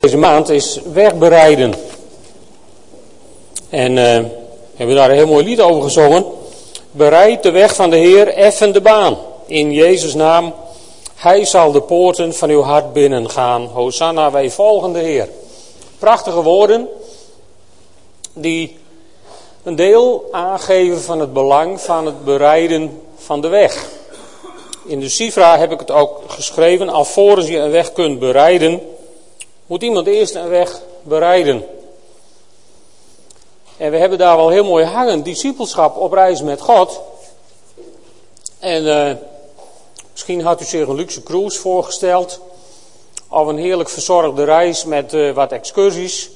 Deze maand is wegbereiden. En uh, we hebben daar een heel mooi lied over gezongen. Bereid de weg van de Heer, effen de baan. In Jezus' naam, Hij zal de poorten van uw hart binnengaan. Hosanna, wij volgen de Heer. Prachtige woorden die een deel aangeven van het belang van het bereiden van de weg. In de Sifra heb ik het ook geschreven, alvorens je een weg kunt bereiden moet iemand eerst een weg bereiden. En we hebben daar wel heel mooi hangen, discipelschap op reis met God. En uh, misschien had u zich een luxe cruise voorgesteld. Of een heerlijk verzorgde reis met uh, wat excursies.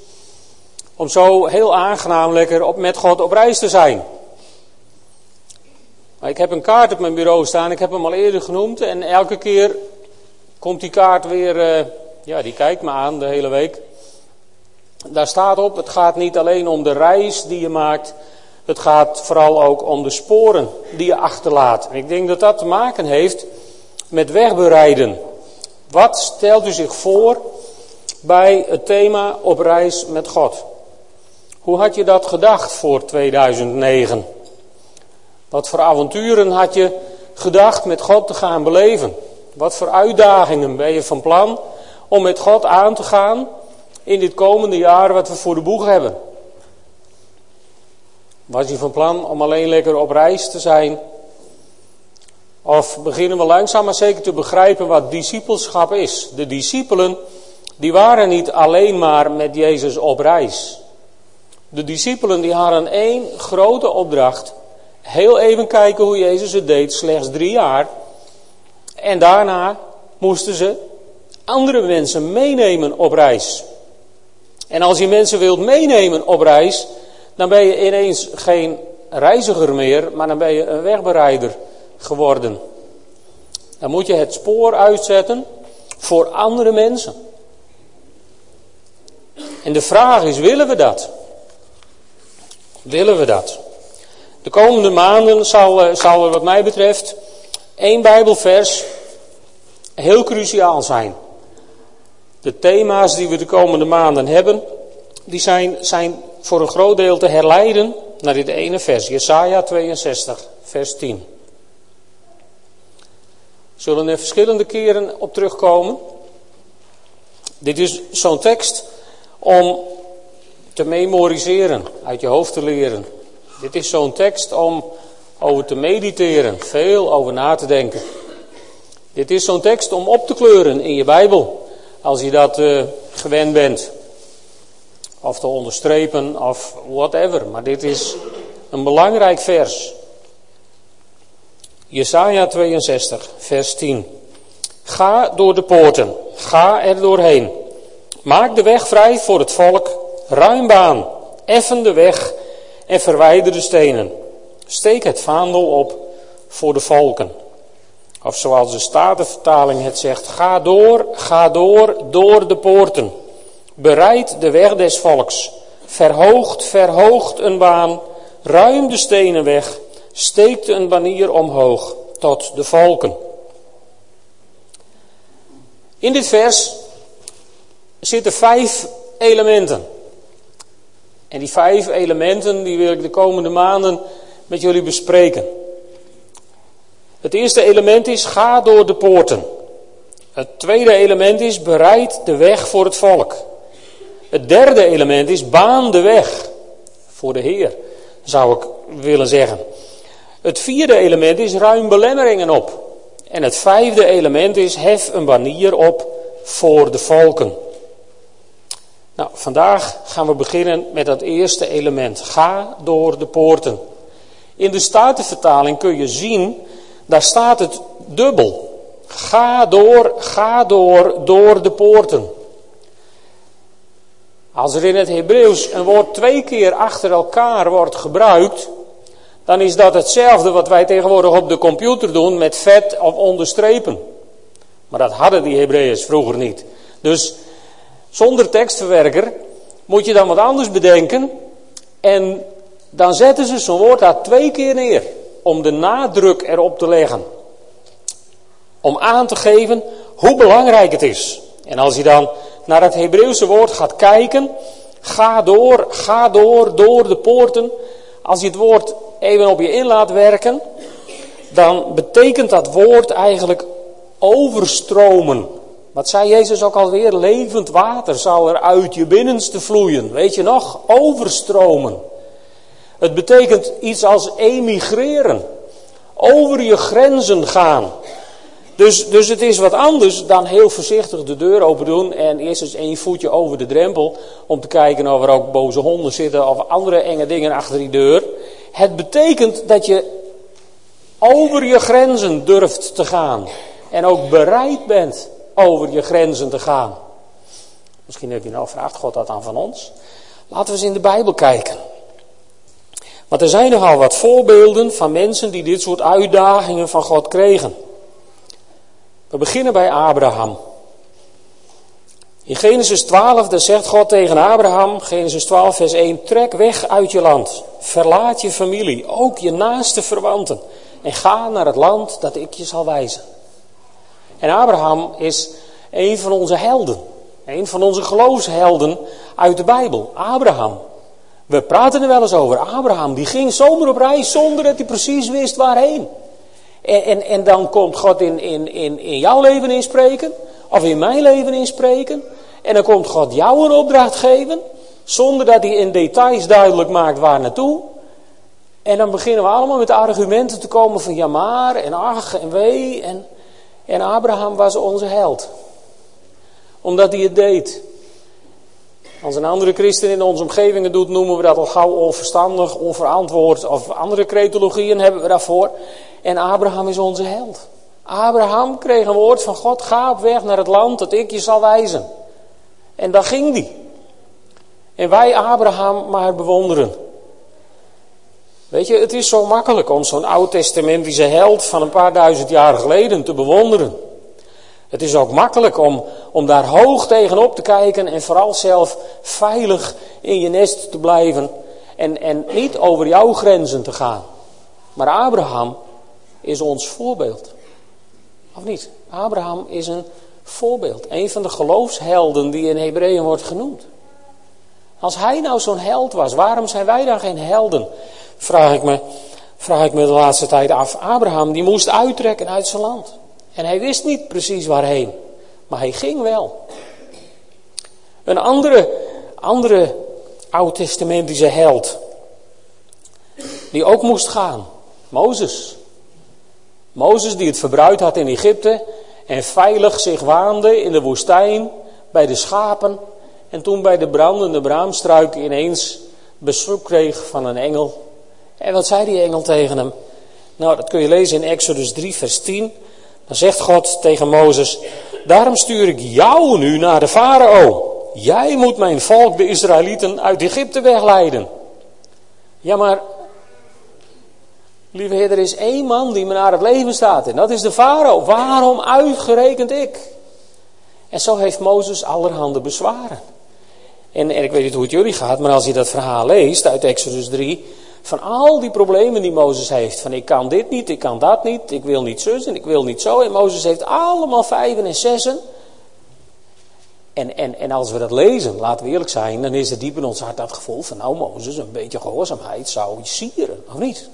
Om zo heel aangenaam lekker op, met God op reis te zijn. Maar ik heb een kaart op mijn bureau staan, ik heb hem al eerder genoemd. En elke keer komt die kaart weer... Uh, ja, die kijkt me aan de hele week. Daar staat op, het gaat niet alleen om de reis die je maakt, het gaat vooral ook om de sporen die je achterlaat. En ik denk dat dat te maken heeft met wegbereiden. Wat stelt u zich voor bij het thema op reis met God? Hoe had je dat gedacht voor 2009? Wat voor avonturen had je gedacht met God te gaan beleven? Wat voor uitdagingen ben je van plan om met God aan te gaan in dit komende jaar wat we voor de boeg hebben. Was je van plan om alleen lekker op reis te zijn? Of beginnen we langzaam maar zeker te begrijpen wat discipelschap is? De discipelen, die waren niet alleen maar met Jezus op reis. De discipelen die hadden één grote opdracht. Heel even kijken hoe Jezus het deed, slechts drie jaar. En daarna moesten ze andere mensen meenemen op reis. En als je mensen wilt meenemen op reis, dan ben je ineens geen reiziger meer, maar dan ben je een wegbereider geworden. Dan moet je het spoor uitzetten voor andere mensen. En de vraag is, willen we dat? Willen we dat? De komende maanden zal, eh, zal er wat mij betreft één Bijbelvers heel cruciaal zijn. De thema's die we de komende maanden hebben, die zijn, zijn voor een groot deel te herleiden naar dit ene vers, Jesaja 62, vers 10. Zullen er verschillende keren op terugkomen. Dit is zo'n tekst om te memoriseren, uit je hoofd te leren. Dit is zo'n tekst om over te mediteren, veel over na te denken. Dit is zo'n tekst om op te kleuren in je Bijbel. Als je dat uh, gewend bent. Of te onderstrepen of whatever. Maar dit is een belangrijk vers. Jesaja 62, vers 10. Ga door de poorten. Ga er doorheen. Maak de weg vrij voor het volk. Ruim baan. Effen de weg en verwijder de stenen. Steek het vaandel op voor de volken. Of zoals de Statenvertaling het zegt, ga door, ga door, door de poorten. Bereid de weg des volks. Verhoogt, verhoogt een baan. Ruim de stenen weg. Steekt een banier omhoog tot de volken. In dit vers zitten vijf elementen. En die vijf elementen die wil ik de komende maanden met jullie bespreken. Het eerste element is ga door de poorten. Het tweede element is bereid de weg voor het volk. Het derde element is baan de weg voor de Heer, zou ik willen zeggen. Het vierde element is ruim belemmeringen op. En het vijfde element is hef een banier op voor de volken. Nou, vandaag gaan we beginnen met dat eerste element. Ga door de poorten. In de Statenvertaling kun je zien daar staat het dubbel. Ga door, ga door, door de poorten. Als er in het Hebreeuws een woord twee keer achter elkaar wordt gebruikt, dan is dat hetzelfde wat wij tegenwoordig op de computer doen met vet of onderstrepen. Maar dat hadden die Hebreeërs vroeger niet. Dus zonder tekstverwerker moet je dan wat anders bedenken. En dan zetten ze zo'n woord daar twee keer neer om de nadruk erop te leggen. Om aan te geven hoe belangrijk het is. En als je dan naar het Hebreeuwse woord gaat kijken, ga door, ga door, door de poorten. Als je het woord even op je in laat werken, dan betekent dat woord eigenlijk overstromen. Wat zei Jezus ook alweer? Levend water zou er uit je binnenste vloeien. Weet je nog? Overstromen. Het betekent iets als emigreren. Over je grenzen gaan. Dus, dus het is wat anders dan heel voorzichtig de deur open doen en eerst eens één voetje over de drempel om te kijken of er ook boze honden zitten of andere enge dingen achter die deur. Het betekent dat je over je grenzen durft te gaan en ook bereid bent over je grenzen te gaan. Misschien heb je nou, vraagt God dat dan van ons? Laten we eens in de Bijbel kijken. Want er zijn nogal wat voorbeelden van mensen die dit soort uitdagingen van God kregen. We beginnen bij Abraham. In Genesis 12, daar zegt God tegen Abraham, Genesis 12, vers 1, trek weg uit je land, verlaat je familie, ook je naaste verwanten, en ga naar het land dat ik je zal wijzen. En Abraham is een van onze helden, een van onze geloofshelden uit de Bijbel, Abraham. We praten er wel eens over, Abraham, die ging zomaar op reis zonder dat hij precies wist waarheen. En, en, en dan komt God in, in, in, in jouw leven inspreken, of in mijn leven inspreken. En dan komt God jou een opdracht geven, zonder dat hij in details duidelijk maakt waar naartoe. En dan beginnen we allemaal met argumenten te komen van ja maar en ach en wee. En, en Abraham was onze held. Omdat hij het deed. Als een andere christen in onze omgeving het doet, noemen we dat al gauw onverstandig, onverantwoord. Of andere cretologieën hebben we daarvoor. En Abraham is onze held. Abraham kreeg een woord van God: ga op weg naar het land dat ik je zal wijzen. En daar ging die. En wij Abraham maar bewonderen. Weet je, het is zo makkelijk om zo'n oud-testamentische held van een paar duizend jaar geleden te bewonderen. Het is ook makkelijk om, om daar hoog tegenop te kijken en vooral zelf veilig in je nest te blijven en, en niet over jouw grenzen te gaan. Maar Abraham is ons voorbeeld. Of niet? Abraham is een voorbeeld. Een van de geloofshelden die in Hebreeën wordt genoemd. Als hij nou zo'n held was, waarom zijn wij dan geen helden? Vraag ik me, vraag ik me de laatste tijd af. Abraham die moest uittrekken uit zijn land. En hij wist niet precies waarheen. Maar hij ging wel. Een andere, andere oud-testamentische held. Die ook moest gaan. Mozes. Mozes die het verbruid had in Egypte en veilig zich waande in de woestijn bij de schapen en toen bij de brandende braamstruik ineens bezoek kreeg van een engel. En wat zei die engel tegen hem? Nou, dat kun je lezen in Exodus 3, vers 10. Dan zegt God tegen Mozes: Daarom stuur ik jou nu naar de farao. Jij moet mijn volk, de Israëlieten, uit Egypte wegleiden. Ja, maar Lieve Heer, er is één man die me naar het leven staat en dat is de farao. Waarom uitgerekend ik? En zo heeft Mozes allerhande bezwaren. En, en ik weet niet hoe het jullie gaat, maar als je dat verhaal leest uit Exodus 3, van al die problemen die Mozes heeft, van ik kan dit niet, ik kan dat niet, ik wil niet zus en ik wil niet zo. En Mozes heeft allemaal vijven en zessen. En, en, en als we dat lezen, laten we eerlijk zijn, dan is er diep in ons hart dat gevoel van nou Mozes, een beetje gehoorzaamheid zou je sieren, of niet?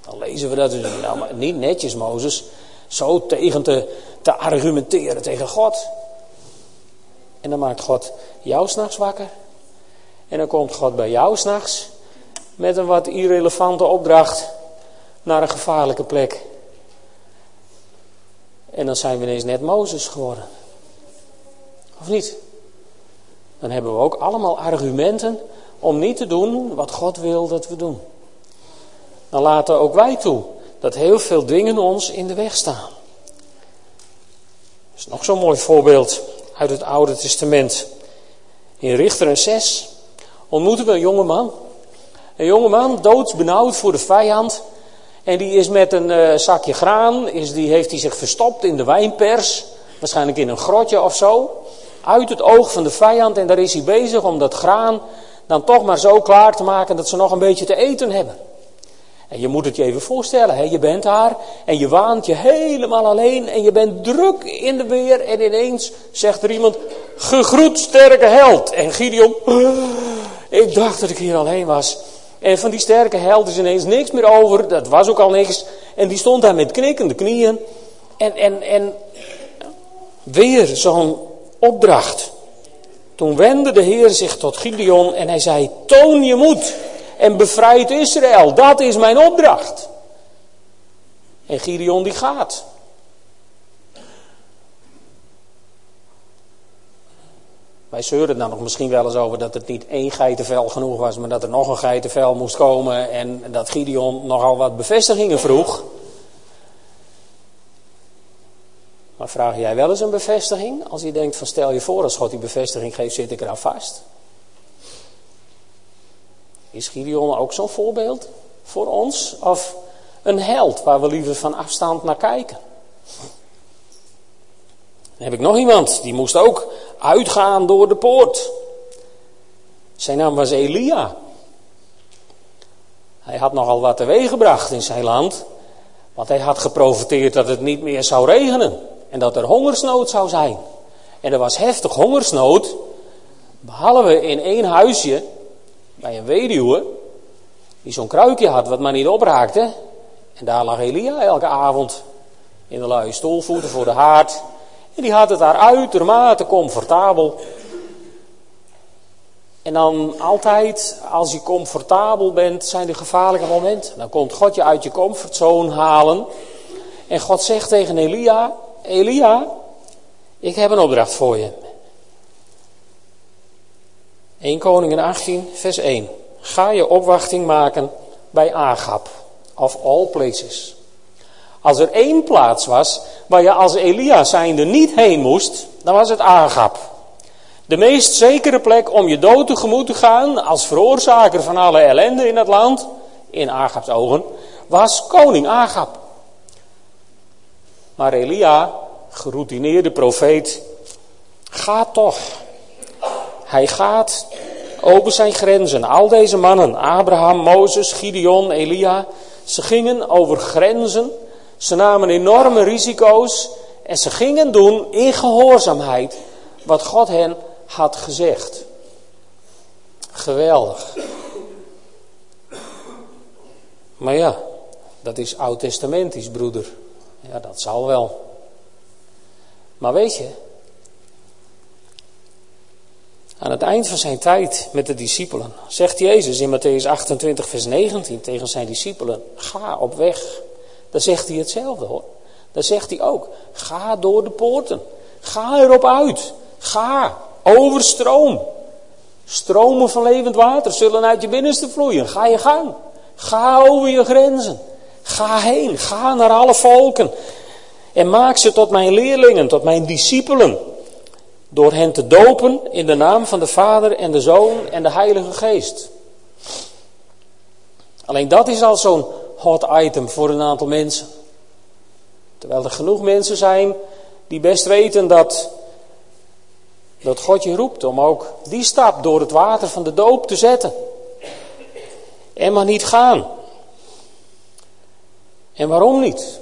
Dan lezen we dat dus, nou, maar niet netjes, Mozes, zo tegen te, te argumenteren tegen God. En dan maakt God jou s'nachts wakker. En dan komt God bij jou s'nachts met een wat irrelevante opdracht naar een gevaarlijke plek. En dan zijn we ineens net Mozes geworden. Of niet? Dan hebben we ook allemaal argumenten om niet te doen wat God wil dat we doen dan laten ook wij toe dat heel veel dingen ons in de weg staan. Dat is nog zo'n mooi voorbeeld uit het Oude Testament. In Richter 6 ontmoeten we een jonge man. Een jonge man, doodsbenauwd voor de vijand. En die is met een uh, zakje graan, is die, heeft hij zich verstopt in de wijnpers. Waarschijnlijk in een grotje of zo. Uit het oog van de vijand. En daar is hij bezig om dat graan dan toch maar zo klaar te maken dat ze nog een beetje te eten hebben. En je moet het je even voorstellen, hè? je bent daar en je waant je helemaal alleen en je bent druk in de weer en ineens zegt er iemand, gegroet sterke held. En Gideon, ik dacht dat ik hier alleen was. En van die sterke held is ineens niks meer over. Dat was ook al niks. En die stond daar met knikkende knieën. En, en, en weer zo'n opdracht. Toen wendde de Heer zich tot Gideon en hij zei: Toon je moed en bevrijd Israël. Dat is mijn opdracht. En Gideon die gaat. Wij zeuren dan nog misschien wel eens over dat het niet één geitenvel genoeg was, maar dat er nog een geitenvel moest komen en dat Gideon nogal wat bevestigingen vroeg. Maar vraag jij wel eens een bevestiging? Als je denkt van stel je voor als God die bevestiging geeft, zit ik eraan vast. Is Gideon ook zo'n voorbeeld voor ons? Of een held waar we liever van afstand naar kijken? Dan heb ik nog iemand, die moest ook uitgaan door de poort. Zijn naam was Elia. Hij had nogal wat teweeggebracht in zijn land, want hij had geprofiteerd dat het niet meer zou regenen en dat er hongersnood zou zijn. En er was heftig hongersnood, behalve in één huisje bij een weduwe, die zo'n kruikje had wat maar niet opraakte. En daar lag Elia elke avond in de luie stoelvoeten voor de haard. En die had het daar uitermate comfortabel. En dan altijd, als je comfortabel bent, zijn de gevaarlijke momenten. Dan komt God je uit je comfortzone halen. En God zegt tegen Elia, Elia, ik heb een opdracht voor je. 1 Koningen 18, vers 1. Ga je opwachting maken bij Agap, of all places. Als er één plaats was waar je als Elia zijnde niet heen moest, dan was het Agap. De meest zekere plek om je dood tegemoet te gaan als veroorzaker van alle ellende in het land, in Agaps ogen, was koning Agap. Maar Elia, geroutineerde profeet, gaat toch. Hij gaat over zijn grenzen. Al deze mannen, Abraham, Mozes, Gideon, Elia, ze gingen over grenzen. Ze namen enorme risico's en ze gingen doen in gehoorzaamheid wat God hen had gezegd. Geweldig. Maar ja, dat is oud-testamentisch, broeder. Ja, dat zal wel. Maar weet je, aan het eind van zijn tijd met de discipelen zegt Jezus in Matthäus 28, vers 19 tegen zijn discipelen: Ga op weg. Dan zegt hij hetzelfde hoor. Dan zegt hij ook: Ga door de poorten. Ga erop uit. Ga. Overstroom. Stromen van levend water zullen uit je binnenste vloeien. Ga je gang. Ga over je grenzen. Ga heen. Ga naar alle volken. En maak ze tot mijn leerlingen, tot mijn discipelen. Door hen te dopen in de naam van de Vader en de Zoon en de Heilige Geest. Alleen dat is al zo'n hot item voor een aantal mensen. Terwijl er genoeg mensen zijn die best weten dat, dat God je roept om ook die stap door het water van de doop te zetten. En maar niet gaan. En waarom niet?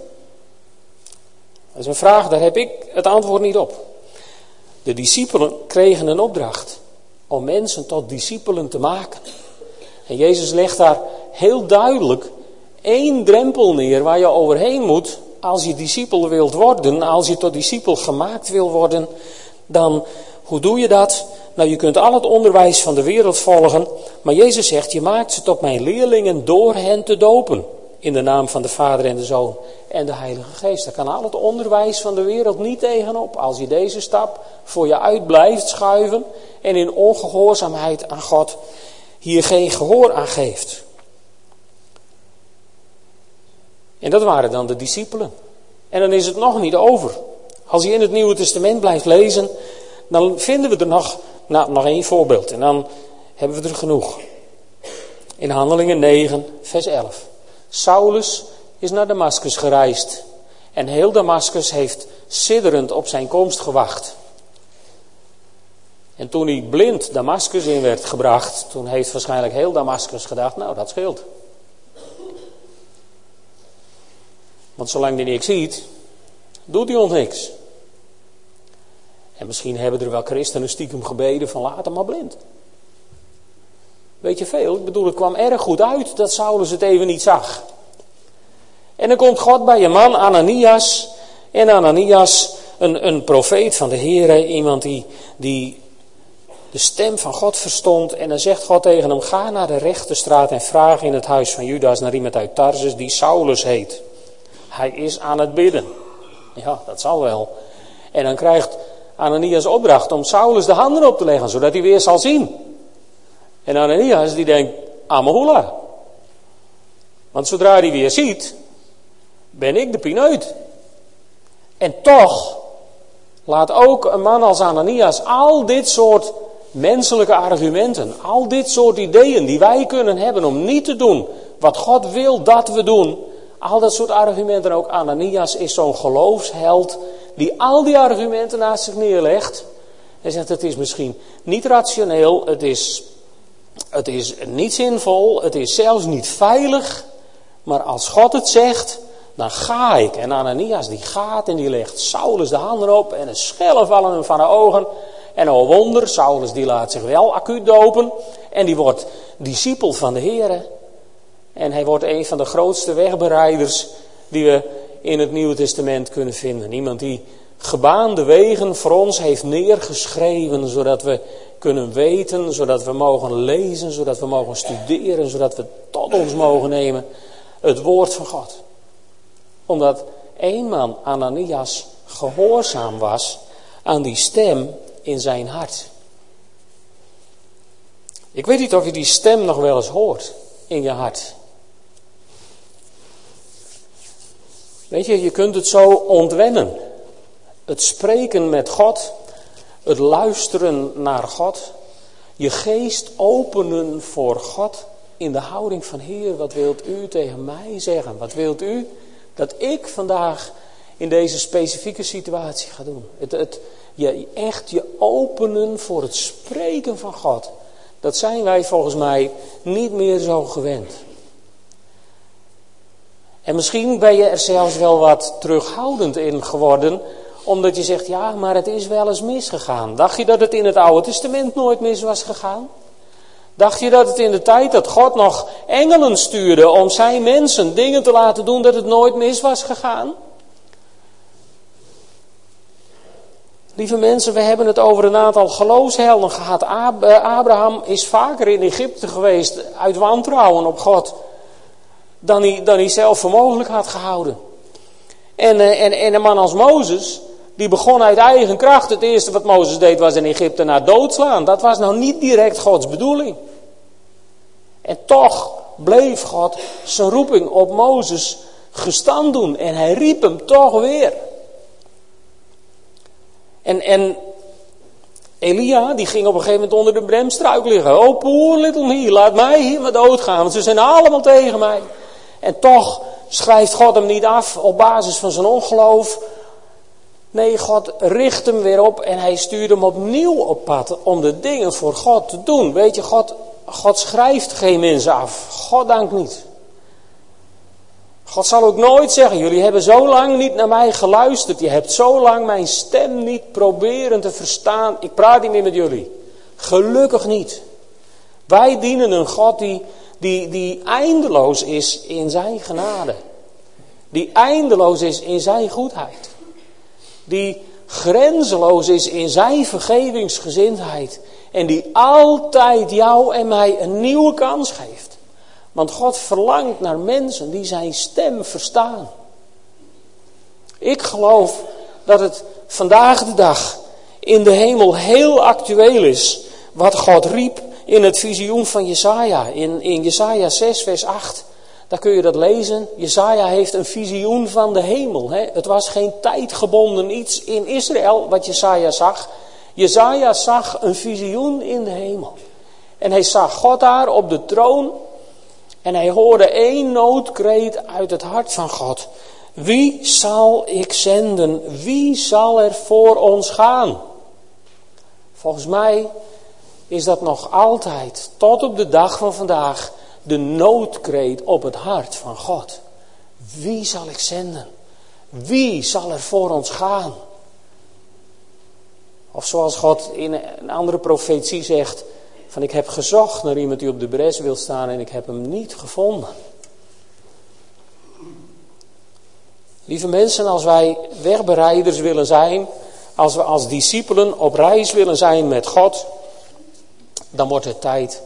Dat is een vraag, daar heb ik het antwoord niet op. De discipelen kregen een opdracht om mensen tot discipelen te maken. En Jezus legt daar heel duidelijk één drempel neer waar je overheen moet als je discipel wilt worden, als je tot discipel gemaakt wil worden, dan hoe doe je dat? Nou, je kunt al het onderwijs van de wereld volgen, maar Jezus zegt, je maakt ze tot mijn leerlingen door hen te dopen. In de naam van de Vader en de Zoon en de Heilige Geest. Daar kan al het onderwijs van de wereld niet tegenop. Als je deze stap voor je uit blijft schuiven en in ongehoorzaamheid aan God hier geen gehoor aan geeft. En dat waren dan de discipelen. En dan is het nog niet over. Als je in het Nieuwe Testament blijft lezen, dan vinden we er nog, nou, nog één voorbeeld. En dan hebben we er genoeg. In Handelingen 9, vers 11. Saulus is naar Damascus gereisd. En heel Damascus heeft sidderend op zijn komst gewacht. En toen hij blind Damascus in werd gebracht, toen heeft waarschijnlijk heel Damascus gedacht, nou dat scheelt. Want zolang hij niks ziet, doet hij ons niks. En misschien hebben er wel christenen stiekem gebeden van laat hem maar blind. Weet je veel? Ik bedoel, het kwam erg goed uit dat Saulus het even niet zag. En dan komt God bij je man Ananias. En Ananias, een, een profeet van de Heer, iemand die, die de stem van God verstond. En dan zegt God tegen hem: Ga naar de rechterstraat en vraag in het huis van Judas naar iemand uit Tarsus die Saulus heet. Hij is aan het bidden. Ja, dat zal wel. En dan krijgt Ananias opdracht om Saulus de handen op te leggen, zodat hij weer zal zien. En Ananias die denkt, Amahula. Want zodra hij weer ziet, ben ik de pineut. En toch laat ook een man als Ananias al dit soort menselijke argumenten, al dit soort ideeën die wij kunnen hebben om niet te doen wat God wil dat we doen, al dat soort argumenten, ook Ananias is zo'n geloofsheld die al die argumenten naast zich neerlegt. En zegt het is misschien niet rationeel, het is, het is niet zinvol, het is zelfs niet veilig. Maar als God het zegt, dan ga ik. En Ananias die gaat en die legt Saulus de handen op en de schellen vallen hem van de ogen. En oh wonder, Saulus die laat zich wel acuut dopen en die wordt discipel van de Here. En hij wordt een van de grootste wegbereiders die we in het Nieuwe Testament kunnen vinden. Iemand die gebaande wegen voor ons heeft neergeschreven, zodat we kunnen weten, zodat we mogen lezen, zodat we mogen studeren, zodat we tot ons mogen nemen het woord van God. Omdat één man, Ananias, gehoorzaam was aan die stem in zijn hart. Ik weet niet of je die stem nog wel eens hoort in je hart. Weet je, je kunt het zo ontwennen. Het spreken met God, het luisteren naar God, je geest openen voor God in de houding van Heer, wat wilt u tegen mij zeggen? Wat wilt u dat ik vandaag in deze specifieke situatie ga doen? Het, het, je, echt je openen voor het spreken van God. Dat zijn wij volgens mij niet meer zo gewend. En misschien ben je er zelfs wel wat terughoudend in geworden, omdat je zegt, ja, maar het is wel eens misgegaan. Dacht je dat het in het Oude Testament nooit mis was gegaan? Dacht je dat het in de tijd dat God nog engelen stuurde om zijn mensen dingen te laten doen, dat het nooit mis was gegaan? Lieve mensen, we hebben het over een aantal geloofshelden gehad. Eh, Abraham is vaker in Egypte geweest uit wantrouwen op God dan hij, dan hij zelf voor mogelijk had gehouden. En, eh, en, en een man als Mozes, die begon uit eigen kracht. Het eerste wat Mozes deed was in Egypte naar doodslaan. Dat was nou niet direct Gods bedoeling. En toch bleef God zijn roeping op Mozes gestand doen. En hij riep hem toch weer. En, en Elia, die ging op een gegeven moment onder de bremstruik liggen. Oh, poor little me, laat mij hier maar doodgaan, want ze zijn allemaal tegen mij. En toch schrijft God hem niet af op basis van zijn ongeloof. Nee, God richt hem weer op en hij stuurt hem opnieuw op pad om de dingen voor God te doen. Weet je, God, God schrijft geen mensen af. God dank niet. God zal ook nooit zeggen, jullie hebben zo lang niet naar mij geluisterd. Je hebt zo lang mijn stem niet proberen te verstaan. Ik praat niet meer met jullie. Gelukkig niet. Wij dienen een God die die, die eindeloos is in zijn genade. Die eindeloos is in zijn goedheid. Die grenzeloos is in zijn vergevingsgezindheid. En die altijd jou en mij een nieuwe kans geeft. Want God verlangt naar mensen die zijn stem verstaan. Ik geloof dat het vandaag de dag in de hemel heel actueel is wat God riep in het visioen van Jesaja, in, in Jesaja 6 vers 8. Daar kun je dat lezen. Jesaja heeft een visioen van de hemel. Hè? Het was geen tijdgebonden iets in Israël wat Jesaja zag. Jesaja zag een visioen in de hemel. En hij zag God daar op de troon. En hij hoorde één noodkreet uit het hart van God. Wie zal ik zenden? Wie zal er voor ons gaan? Volgens mij is dat nog altijd, tot op de dag van vandaag, de noodkreet op het hart van God. Wie zal ik zenden? Wie zal er voor ons gaan? Of zoals God in een andere profetie zegt: van ik heb gezocht naar iemand die op de bres wil staan en ik heb hem niet gevonden. Lieve mensen, als wij wegbereiders willen zijn, als we als discipelen op reis willen zijn met God, dan wordt het tijd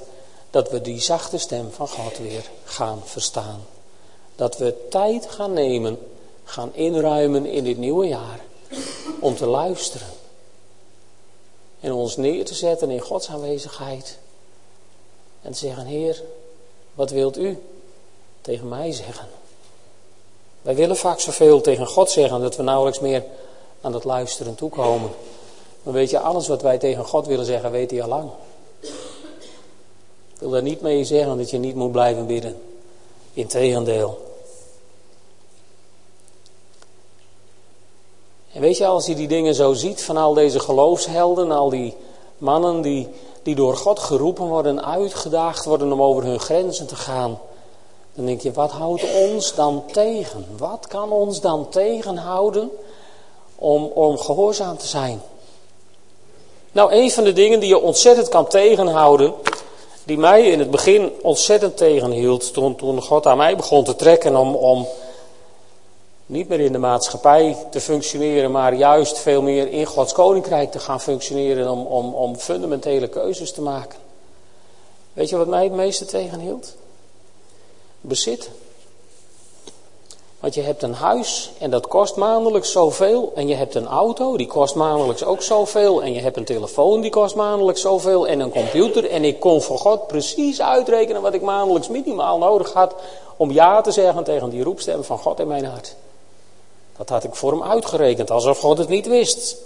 dat we die zachte stem van God weer gaan verstaan. Dat we tijd gaan nemen, gaan inruimen in dit nieuwe jaar, om te luisteren. En ons neer te zetten in Gods aanwezigheid. En te zeggen, Heer, wat wilt u tegen mij zeggen? Wij willen vaak zoveel tegen God zeggen dat we nauwelijks meer aan het luisteren toekomen. Maar weet je, alles wat wij tegen God willen zeggen, weet hij al lang. Ik wil daar niet mee zeggen dat je niet moet blijven bidden. Integendeel. En weet je, als je die dingen zo ziet van al deze geloofshelden, al die mannen die, die door God geroepen worden, uitgedaagd worden om over hun grenzen te gaan. Dan denk je, wat houdt ons dan tegen? Wat kan ons dan tegenhouden om, om gehoorzaam te zijn? Nou, een van de dingen die je ontzettend kan tegenhouden, die mij in het begin ontzettend tegenhield, toen, toen God aan mij begon te trekken om, om niet meer in de maatschappij te functioneren, maar juist veel meer in Gods koninkrijk te gaan functioneren om, om, om fundamentele keuzes te maken. Weet je wat mij het meeste tegenhield? Bezit. Want je hebt een huis en dat kost maandelijks zoveel. En je hebt een auto, die kost maandelijks ook zoveel. En je hebt een telefoon, die kost maandelijks zoveel. En een computer. En ik kon voor God precies uitrekenen wat ik maandelijks minimaal nodig had. Om ja te zeggen tegen die roepstem van God in mijn hart. Dat had ik voor hem uitgerekend, alsof God het niet wist.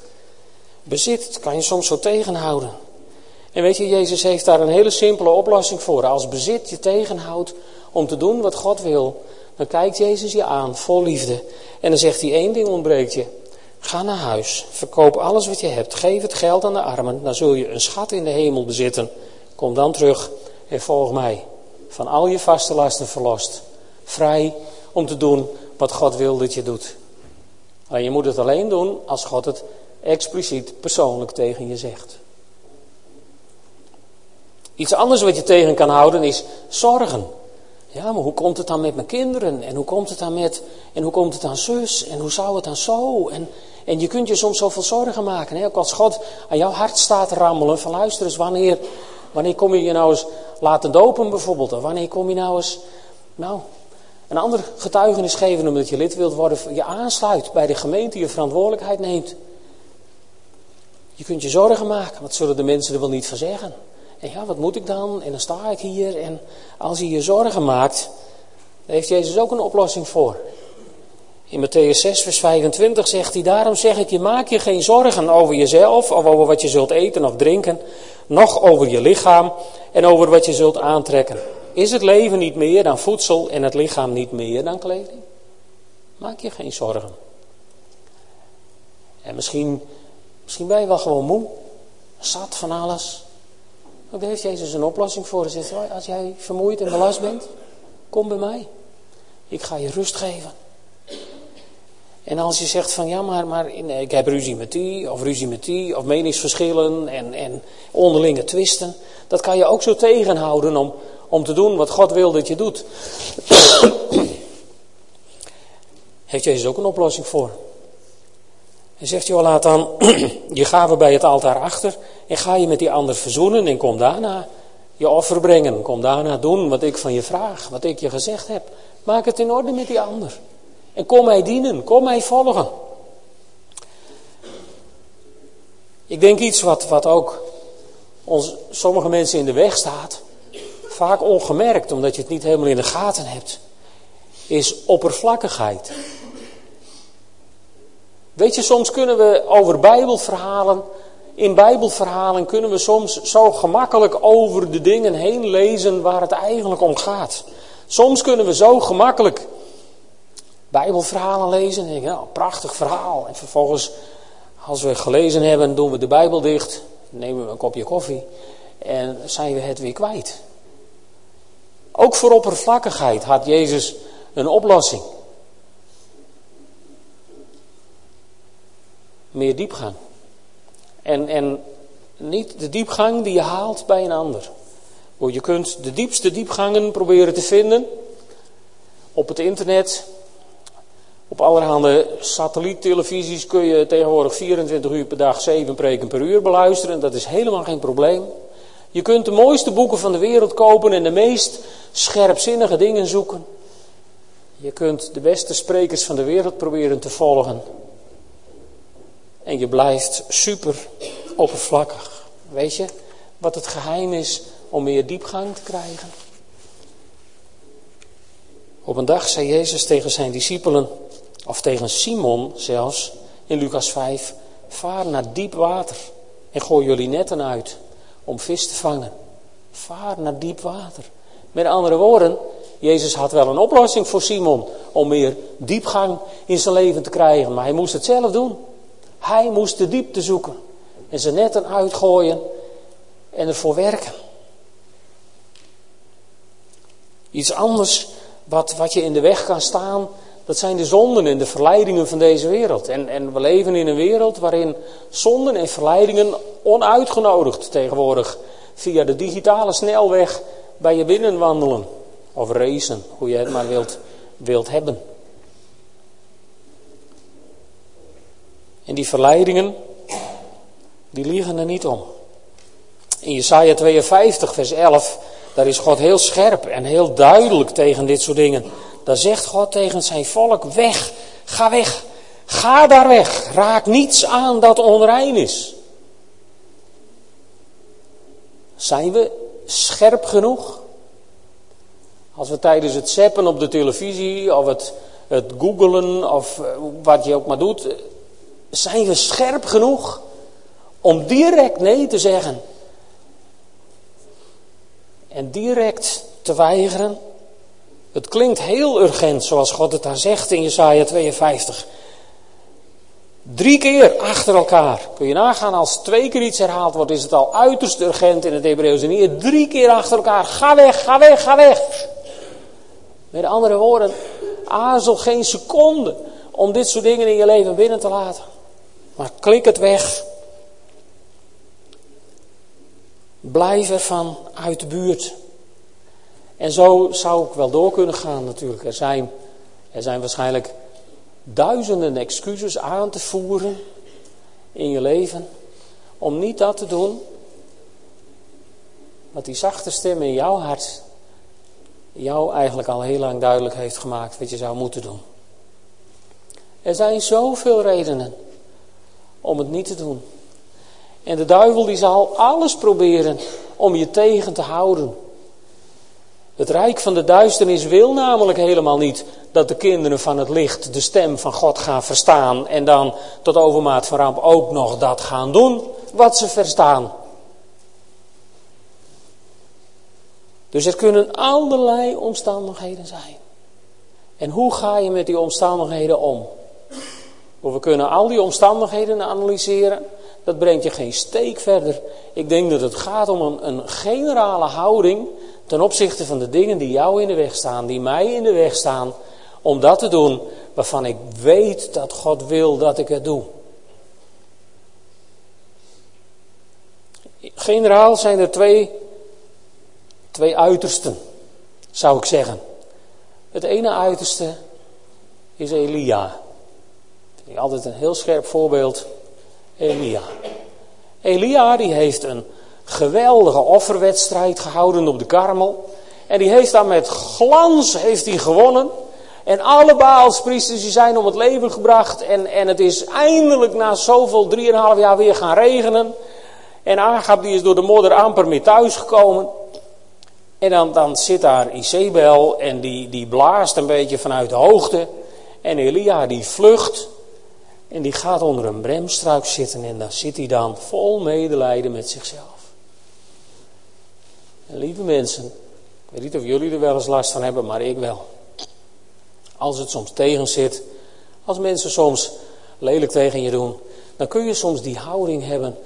Bezit kan je soms zo tegenhouden. En weet je, Jezus heeft daar een hele simpele oplossing voor. Als bezit je tegenhoudt om te doen wat God wil, dan kijkt Jezus je aan, vol liefde. En dan zegt hij één ding ontbreekt je. Ga naar huis, verkoop alles wat je hebt, geef het geld aan de armen, dan zul je een schat in de hemel bezitten. Kom dan terug en volg mij. Van al je vaste lasten verlost. Vrij om te doen wat God wil dat je doet. Maar je moet het alleen doen als God het expliciet persoonlijk tegen je zegt. Iets anders wat je tegen kan houden is zorgen. Ja, maar hoe komt het dan met mijn kinderen? En hoe komt het dan met, en hoe komt het dan zus? En hoe zou het dan zo? En, en je kunt je soms zoveel zorgen maken. Hè? Ook als God aan jouw hart staat rammelen van luister eens, wanneer, wanneer kom je je nou eens laten dopen bijvoorbeeld? Of wanneer kom je nou eens, nou, een ander getuigenis geven omdat je lid wilt worden, je aansluit bij de gemeente, je verantwoordelijkheid neemt. Je kunt je zorgen maken, wat zullen de mensen er wel niet van zeggen? En ja, wat moet ik dan? En dan sta ik hier. En als je je zorgen maakt, daar heeft Jezus ook een oplossing voor. In Matthäus 6, vers 25 zegt hij, daarom zeg ik je, maak je geen zorgen over jezelf, of over wat je zult eten of drinken, noch over je lichaam en over wat je zult aantrekken. Is het leven niet meer dan voedsel en het lichaam niet meer dan kleding? Maak je geen zorgen. En misschien, misschien ben je wel gewoon moe, zat van alles. Ook daar heeft Jezus een oplossing voor. Hij zegt, als jij vermoeid en belast bent, kom bij mij. Ik ga je rust geven. En als je zegt van ja, maar, maar ik heb ruzie met die, of ruzie met die, of meningsverschillen en, en onderlinge twisten. Dat kan je ook zo tegenhouden om, om te doen wat God wil dat je doet. Heeft Jezus ook een oplossing voor. Hij zegt, joh, laat dan je gaven bij het altaar achter en ga je met die ander verzoenen en kom daarna je offer brengen. Kom daarna doen wat ik van je vraag, wat ik je gezegd heb. Maak het in orde met die ander. En kom mij dienen, kom mij volgen. Ik denk iets wat, wat ook ons, sommige mensen in de weg staat, vaak ongemerkt omdat je het niet helemaal in de gaten hebt, is oppervlakkigheid. Weet je, soms kunnen we over Bijbelverhalen, in Bijbelverhalen kunnen we soms zo gemakkelijk over de dingen heen lezen waar het eigenlijk om gaat. Soms kunnen we zo gemakkelijk Bijbelverhalen lezen en denken, nou, prachtig verhaal. En vervolgens, als we gelezen hebben, doen we de Bijbel dicht, nemen we een kopje koffie en zijn we het weer kwijt. Ook voor oppervlakkigheid had Jezus een oplossing. Meer diepgang. En, en niet de diepgang die je haalt bij een ander. Je kunt de diepste diepgangen proberen te vinden op het internet. Op allerhande satelliettelevisies kun je tegenwoordig 24 uur per dag, 7 preken per uur beluisteren. Dat is helemaal geen probleem. Je kunt de mooiste boeken van de wereld kopen en de meest scherpzinnige dingen zoeken. Je kunt de beste sprekers van de wereld proberen te volgen. En je blijft super oppervlakkig. Weet je wat het geheim is om meer diepgang te krijgen? Op een dag zei Jezus tegen zijn discipelen, of tegen Simon zelfs, in Lucas 5, vaar naar diep water en gooi jullie netten uit om vis te vangen. Vaar naar diep water. Met andere woorden, Jezus had wel een oplossing voor Simon om meer diepgang in zijn leven te krijgen, maar hij moest het zelf doen. Hij moest de diepte zoeken en zijn netten uitgooien en ervoor werken. Iets anders wat, wat je in de weg kan staan, dat zijn de zonden en de verleidingen van deze wereld. En, en we leven in een wereld waarin zonden en verleidingen onuitgenodigd tegenwoordig via de digitale snelweg bij je binnen wandelen. Of racen, hoe je het maar wilt, wilt hebben. En die verleidingen, die liegen er niet om. In Jesaja 52, vers 11, daar is God heel scherp en heel duidelijk tegen dit soort dingen. Daar zegt God tegen zijn volk: weg, ga weg, ga daar weg, raak niets aan dat onrein is. Zijn we scherp genoeg? Als we tijdens het zeppen op de televisie of het, het googelen of eh, wat je ook maar doet, zijn we scherp genoeg om direct nee te zeggen en direct te weigeren? Het klinkt heel urgent, zoals God het daar zegt in Jesaja 52. Drie keer achter elkaar. Kun je nagaan, als twee keer iets herhaald wordt, is het al uiterst urgent in het Hebreeuws. En hier drie keer achter elkaar. Ga weg, ga weg, ga weg. Met andere woorden, aarzel geen seconde om dit soort dingen in je leven binnen te laten. Maar klik het weg. Blijf ervan uit de buurt. En zo zou ik wel door kunnen gaan natuurlijk. Er zijn, er zijn waarschijnlijk duizenden excuses aan te voeren in je leven om niet dat te doen wat die zachte stem in jouw hart jou eigenlijk al heel lang duidelijk heeft gemaakt wat je zou moeten doen. Er zijn zoveel redenen om het niet te doen. En de duivel die zal alles proberen om je tegen te houden. Het rijk van de duisternis wil namelijk helemaal niet dat de kinderen van het licht de stem van God gaan verstaan en dan tot overmaat van ramp ook nog dat gaan doen wat ze verstaan. Dus er kunnen allerlei omstandigheden zijn. En hoe ga je met die omstandigheden om? We kunnen al die omstandigheden analyseren. Dat brengt je geen steek verder. Ik denk dat het gaat om een, een generale houding ten opzichte van de dingen die jou in de weg staan, die mij in de weg staan, om dat te doen waarvan ik weet dat God wil dat ik het doe. Generaal zijn er twee, twee uitersten, zou ik zeggen. Het ene uiterste is Elia. Ik altijd een heel scherp voorbeeld. Elia. Elia die heeft een geweldige offerwedstrijd gehouden op de Karmel. En die heeft daar met glans heeft hij gewonnen. En alle Baalspriesters die zijn om het leven gebracht. En, en het is eindelijk na zoveel, drieënhalf jaar weer gaan regenen. En Agab die is door de modder amper meer thuisgekomen. En dan, dan zit daar Isabel en die, die blaast een beetje vanuit de hoogte. En Elia die vlucht. En die gaat onder een bremstruik zitten en daar zit hij dan vol medelijden met zichzelf. En lieve mensen, ik weet niet of jullie er wel eens last van hebben, maar ik wel. Als het soms tegen zit, als mensen soms lelijk tegen je doen, dan kun je soms die houding hebben.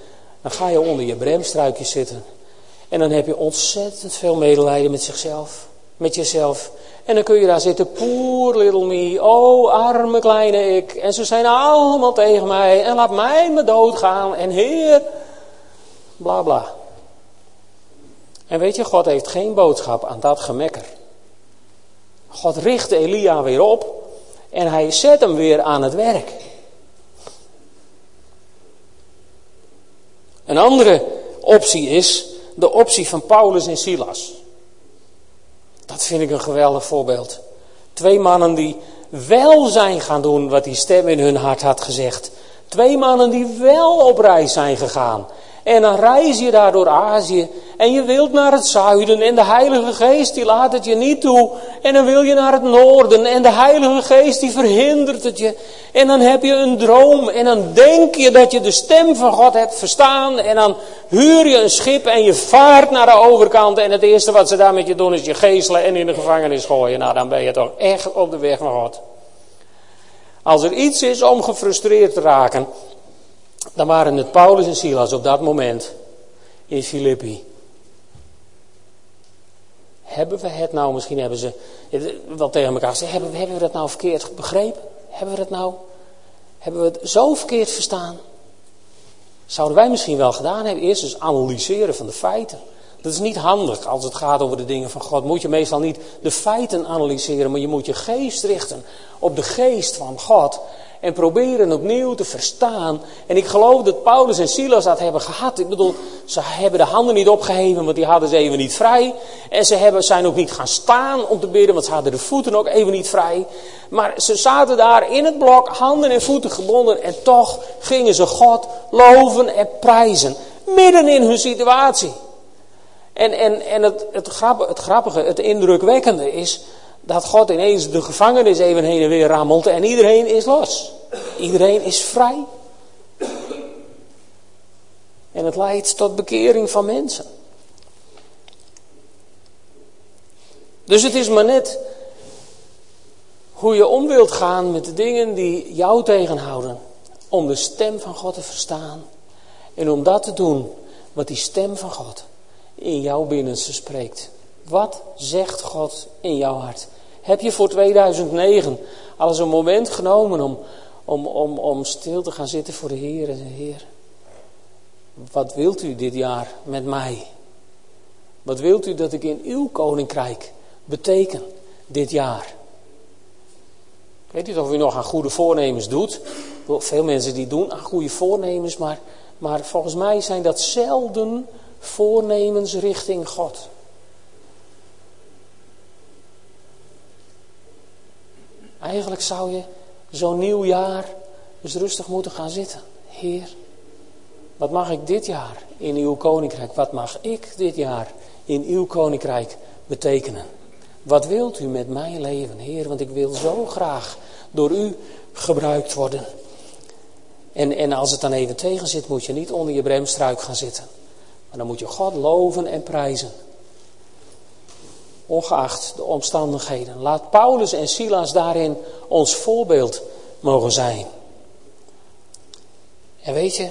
Dan ga je onder je bremstruikje zitten. En dan heb je ontzettend veel medelijden met zichzelf. Met jezelf. En dan kun je daar zitten, poor little me, oh arme kleine ik. En ze zijn allemaal tegen mij en laat mij me doodgaan. En heer, bla bla. En weet je, God heeft geen boodschap aan dat gemekker. God richt Elia weer op en hij zet hem weer aan het werk. Een andere optie is de optie van Paulus en Silas. Dat vind ik een geweldig voorbeeld. Twee mannen die wel zijn gaan doen wat die stem in hun hart had gezegd. Twee mannen die wel op reis zijn gegaan. En dan reis je daar door Azië en je wilt naar het zuiden en de Heilige Geest die laat het je niet toe. En dan wil je naar het noorden en de Heilige Geest die verhindert het je. En dan heb je een droom en dan denk je dat je de stem van God hebt verstaan. En dan huur je een schip en je vaart naar de overkant. En het eerste wat ze daar met je doen is je geestelen en in de gevangenis gooien. Nou dan ben je toch echt op de weg van God. Als er iets is om gefrustreerd te raken, dan waren het Paulus en Silas op dat moment in Filippi. Hebben we het nou, misschien hebben ze wel tegen elkaar gezegd, hebben, hebben we dat nou verkeerd begrepen? Hebben we dat nou, hebben we het zo verkeerd verstaan? Zouden wij misschien wel gedaan hebben, eerst eens analyseren van de feiten. Dat is niet handig als het gaat over de dingen van God. Moet je meestal niet de feiten analyseren, maar je moet je geest richten op de geest van God en proberen opnieuw te verstaan. En ik geloof dat Paulus en Silas dat hebben gehad. Ik bedoel, ze hebben de handen niet opgeheven, want die hadden ze even niet vrij. En ze hebben, zijn ook niet gaan staan om te bidden, want ze hadden de voeten ook even niet vrij. Maar ze zaten daar in het blok, handen en voeten gebonden. En toch gingen ze God loven en prijzen. Midden in hun situatie. En, en, en het, het, grappige, het grappige, het indrukwekkende is dat God ineens de gevangenis even heen en weer rammelt en iedereen is los. Iedereen is vrij. En het leidt tot bekering van mensen. Dus het is maar net hoe je om wilt gaan met de dingen die jou tegenhouden. Om de stem van God te verstaan. En om dat te doen wat die stem van God in jouw binnenste spreekt. Wat zegt God in jouw hart? Heb je voor 2009 al een moment genomen om, om, om, om stil te gaan zitten voor de Heer en de Heer? Wat wilt u dit jaar met mij? Wat wilt u dat ik in uw koninkrijk beteken dit jaar? Ik weet niet of u nog aan goede voornemens doet. Veel mensen die doen aan goede voornemens, maar, maar volgens mij zijn dat zelden voornemens richting God. Eigenlijk zou je zo'n nieuw jaar eens rustig moeten gaan zitten. Heer, wat mag ik dit jaar in uw koninkrijk, wat mag ik dit jaar in uw koninkrijk betekenen? Wat wilt u met mijn leven, Heer? Want ik wil zo graag door u gebruikt worden. En, en als het dan even tegen zit, moet je niet onder je bremstruik gaan zitten. Maar dan moet je God loven en prijzen. Ongeacht de omstandigheden. Laat Paulus en Silas daarin ons voorbeeld mogen zijn. En weet je,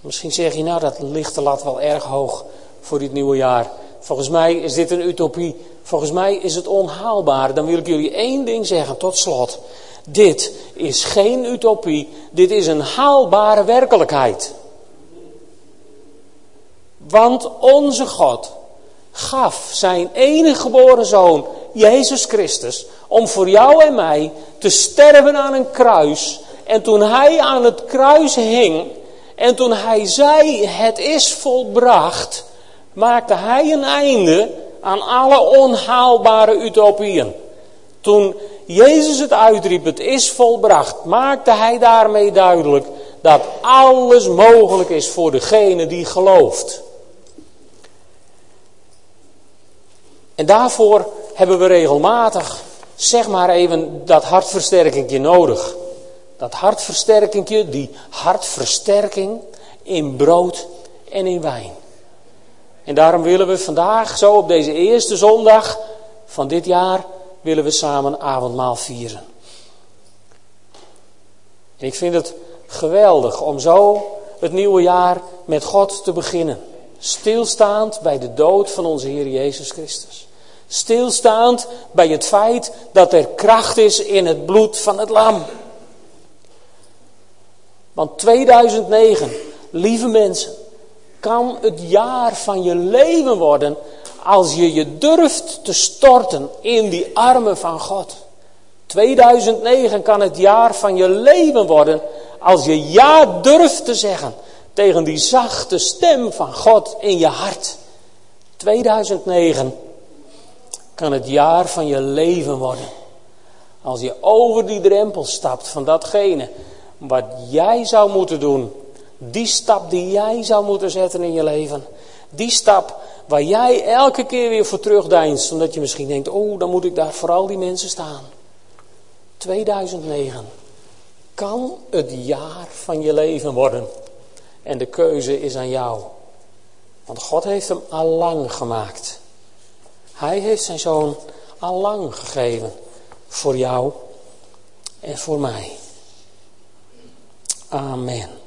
misschien zeg je nou dat ligt de lat wel erg hoog voor dit nieuwe jaar. Volgens mij is dit een utopie. Volgens mij is het onhaalbaar. Dan wil ik jullie één ding zeggen tot slot. Dit is geen utopie. Dit is een haalbare werkelijkheid. Want onze God gaf zijn enige geboren zoon, Jezus Christus, om voor jou en mij te sterven aan een kruis. En toen hij aan het kruis hing en toen hij zei het is volbracht, maakte hij een einde aan alle onhaalbare utopieën. Toen Jezus het uitriep, het is volbracht, maakte hij daarmee duidelijk dat alles mogelijk is voor degene die gelooft. En daarvoor hebben we regelmatig, zeg maar even, dat hartversterkingje nodig. Dat hartversterkingje, die hartversterking in brood en in wijn. En daarom willen we vandaag, zo op deze eerste zondag van dit jaar, willen we samen avondmaal vieren. En ik vind het geweldig om zo het nieuwe jaar met God te beginnen. Stilstaand bij de dood van onze Heer Jezus Christus. Stilstaand bij het feit dat er kracht is in het bloed van het lam. Want 2009, lieve mensen, kan het jaar van je leven worden als je je durft te storten in die armen van God. 2009 kan het jaar van je leven worden als je ja durft te zeggen tegen die zachte stem van God in je hart. 2009 kan het jaar van je leven worden. Als je over die drempel stapt van datgene wat jij zou moeten doen. Die stap die jij zou moeten zetten in je leven. Die stap waar jij elke keer weer voor terugdeinst. Omdat je misschien denkt, oh dan moet ik daar voor al die mensen staan. 2009 kan het jaar van je leven worden. En de keuze is aan jou. Want God heeft hem al lang gemaakt. Hij heeft zijn zoon al lang gegeven. Voor jou en voor mij. Amen.